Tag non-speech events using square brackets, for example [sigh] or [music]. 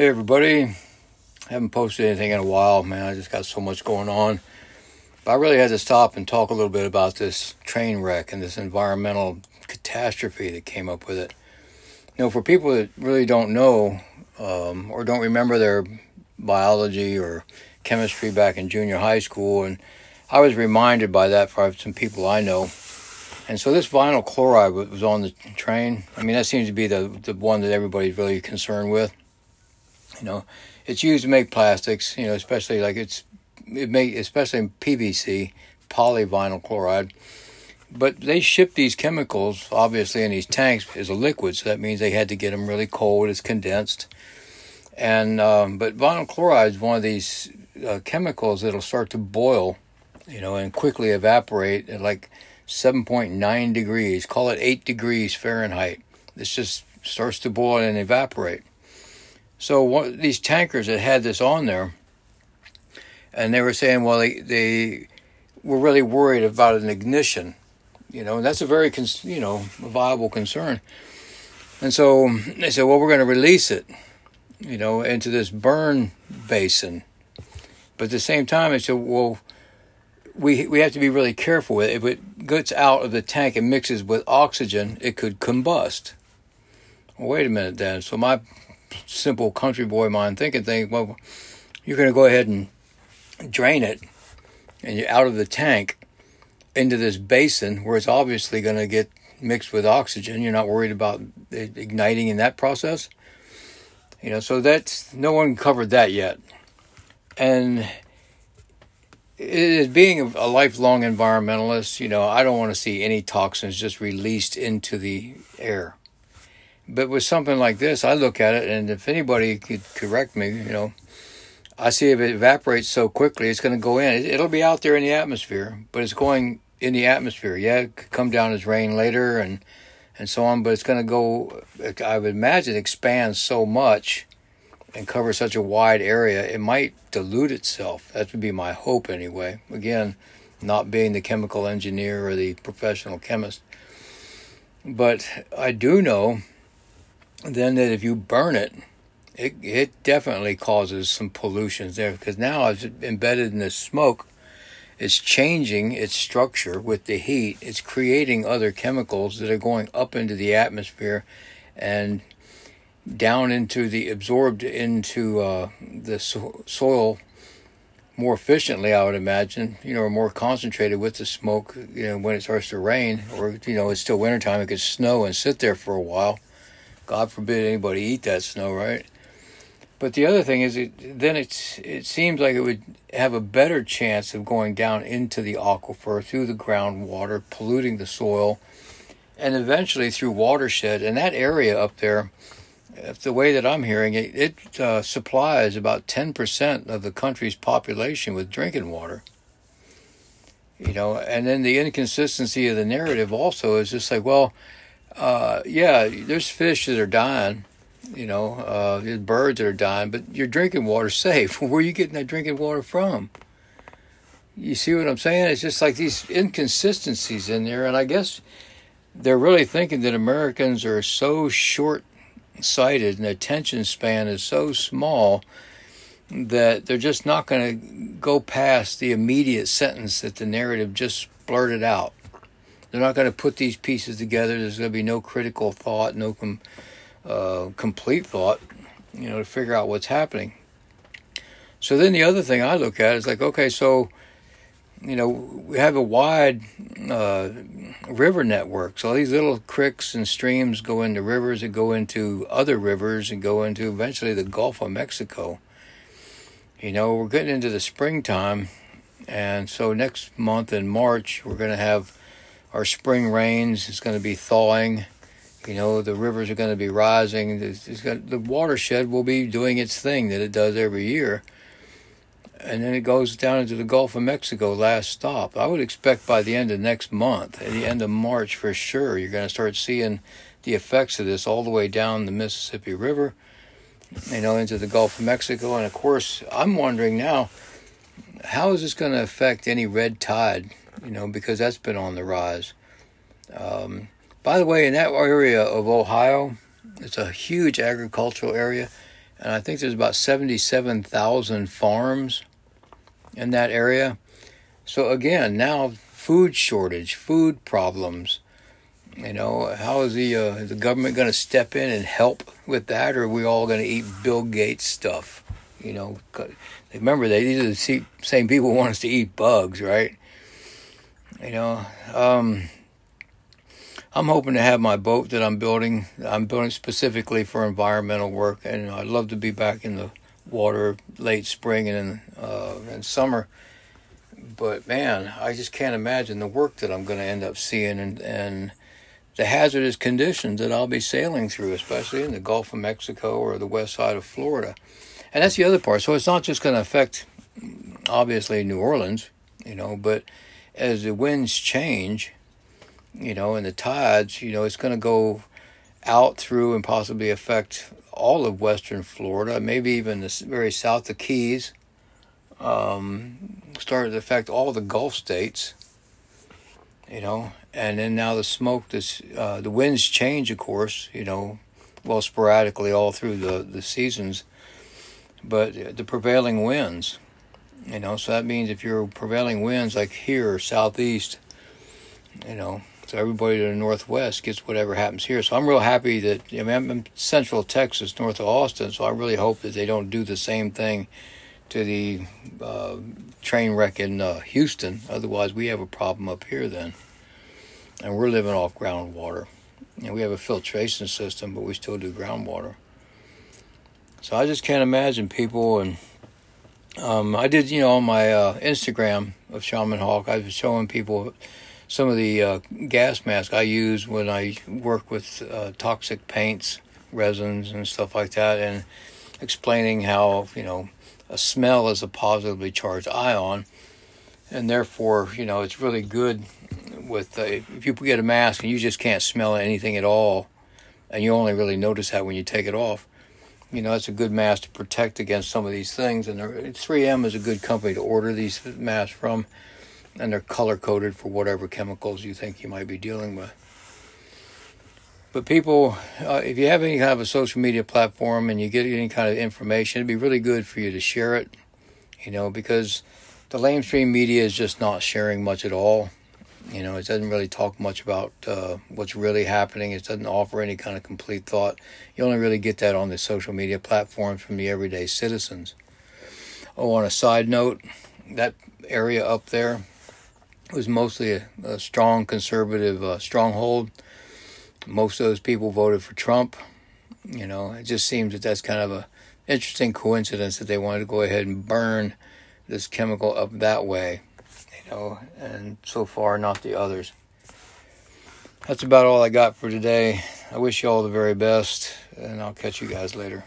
Hey everybody, haven't posted anything in a while, man. I just got so much going on. But I really had to stop and talk a little bit about this train wreck and this environmental catastrophe that came up with it. You know, for people that really don't know um, or don't remember their biology or chemistry back in junior high school, and I was reminded by that for some people I know. And so this vinyl chloride was on the train. I mean, that seems to be the the one that everybody's really concerned with. You know, it's used to make plastics. You know, especially like it's it make especially in PVC, polyvinyl chloride. But they ship these chemicals obviously in these tanks as a liquid, so that means they had to get them really cold. It's condensed, and um, but vinyl chloride is one of these uh, chemicals that'll start to boil, you know, and quickly evaporate at like 7.9 degrees. Call it eight degrees Fahrenheit. This just starts to boil and evaporate. So one, these tankers that had this on there, and they were saying, well, they, they were really worried about an ignition, you know, and that's a very, you know, viable concern. And so they said, well, we're going to release it, you know, into this burn basin. But at the same time, they said, well, we we have to be really careful with it. If it gets out of the tank and mixes with oxygen, it could combust. Well, wait a minute then. So my simple country boy mind thinking thing, well, you're going to go ahead and drain it and you're out of the tank into this basin where it's obviously going to get mixed with oxygen. You're not worried about it igniting in that process. You know, so that's no one covered that yet. And it, being a lifelong environmentalist, you know, I don't want to see any toxins just released into the air. But with something like this, I look at it, and if anybody could correct me, you know, I see if it evaporates so quickly, it's going to go in. It'll be out there in the atmosphere, but it's going in the atmosphere. Yeah, it could come down as rain later and and so on, but it's going to go. I would imagine expand so much and cover such a wide area, it might dilute itself. That would be my hope, anyway. Again, not being the chemical engineer or the professional chemist, but I do know then that if you burn it, it it definitely causes some pollutions there because now it's embedded in the smoke. It's changing its structure with the heat. It's creating other chemicals that are going up into the atmosphere and down into the absorbed into uh, the so- soil more efficiently, I would imagine, you know, or more concentrated with the smoke, you know, when it starts to rain, or, you know, it's still wintertime, it could snow and sit there for a while. God forbid anybody eat that snow, right? But the other thing is, it, then it's it seems like it would have a better chance of going down into the aquifer through the groundwater, polluting the soil, and eventually through watershed. And that area up there, the way that I'm hearing it, it uh, supplies about 10% of the country's population with drinking water. You know, and then the inconsistency of the narrative also is just like, well, uh, yeah, there's fish that are dying, you know, uh, there's birds that are dying, but your drinking water's safe. [laughs] Where are you getting that drinking water from? You see what I'm saying? It's just like these inconsistencies in there, and I guess they're really thinking that Americans are so short sighted and attention span is so small that they're just not going to go past the immediate sentence that the narrative just blurted out. They're not going to put these pieces together. There's going to be no critical thought, no com- uh, complete thought, you know, to figure out what's happening. So then the other thing I look at is like, okay, so, you know, we have a wide uh, river network. So these little creeks and streams go into rivers and go into other rivers and go into eventually the Gulf of Mexico. You know, we're getting into the springtime. And so next month in March, we're going to have our spring rains. It's going to be thawing. You know, the rivers are going to be rising. Got, the watershed will be doing its thing that it does every year. And then it goes down into the Gulf of Mexico, last stop. I would expect by the end of next month, at the end of March for sure, you're going to start seeing the effects of this all the way down the Mississippi River, you know, into the Gulf of Mexico. And of course, I'm wondering now, how is this going to affect any red tide you know, because that's been on the rise. Um, by the way, in that area of Ohio, it's a huge agricultural area, and I think there's about 77,000 farms in that area. So again, now food shortage, food problems. You know, how is the uh, the government going to step in and help with that, or are we all going to eat Bill Gates stuff? You know, remember they these are the same people who want us to eat bugs, right? You know, um, I'm hoping to have my boat that I'm building. I'm building specifically for environmental work, and I'd love to be back in the water late spring and uh, and summer. But man, I just can't imagine the work that I'm going to end up seeing and and the hazardous conditions that I'll be sailing through, especially in the Gulf of Mexico or the west side of Florida. And that's the other part. So it's not just going to affect obviously New Orleans, you know, but as the winds change you know, and the tides, you know, it's going to go out through and possibly affect all of western Florida, maybe even the very south of Keys. Um, started to affect all the Gulf states, you know, and then now the smoke, this uh, the winds change, of course, you know, well sporadically all through the the seasons, but the prevailing winds, you know, so that means if you're prevailing winds like here southeast, you know, so everybody to the northwest gets whatever happens here. So I'm real happy that I mean I'm in central Texas, north of Austin. So I really hope that they don't do the same thing to the uh, train wreck in uh, Houston. Otherwise, we have a problem up here then, and we're living off groundwater. And we have a filtration system, but we still do groundwater. So I just can't imagine people and. Um, I did, you know, on my uh, Instagram of Shaman Hawk, I was showing people some of the uh, gas masks I use when I work with uh, toxic paints, resins, and stuff like that, and explaining how you know a smell is a positively charged ion, and therefore you know it's really good with uh, if you get a mask and you just can't smell anything at all, and you only really notice that when you take it off. You know, it's a good mask to protect against some of these things, and 3M is a good company to order these masks from and they're color coded for whatever chemicals you think you might be dealing with. But people, uh, if you have any kind of a social media platform and you get any kind of information, it'd be really good for you to share it, you know, because the lamestream media is just not sharing much at all. You know, it doesn't really talk much about uh, what's really happening. It doesn't offer any kind of complete thought. You only really get that on the social media platforms from the everyday citizens. Oh, on a side note, that area up there, was mostly a, a strong conservative uh, stronghold. Most of those people voted for Trump. You know, it just seems that that's kind of a interesting coincidence that they wanted to go ahead and burn this chemical up that way. You know, and so far not the others. That's about all I got for today. I wish you all the very best, and I'll catch you guys later.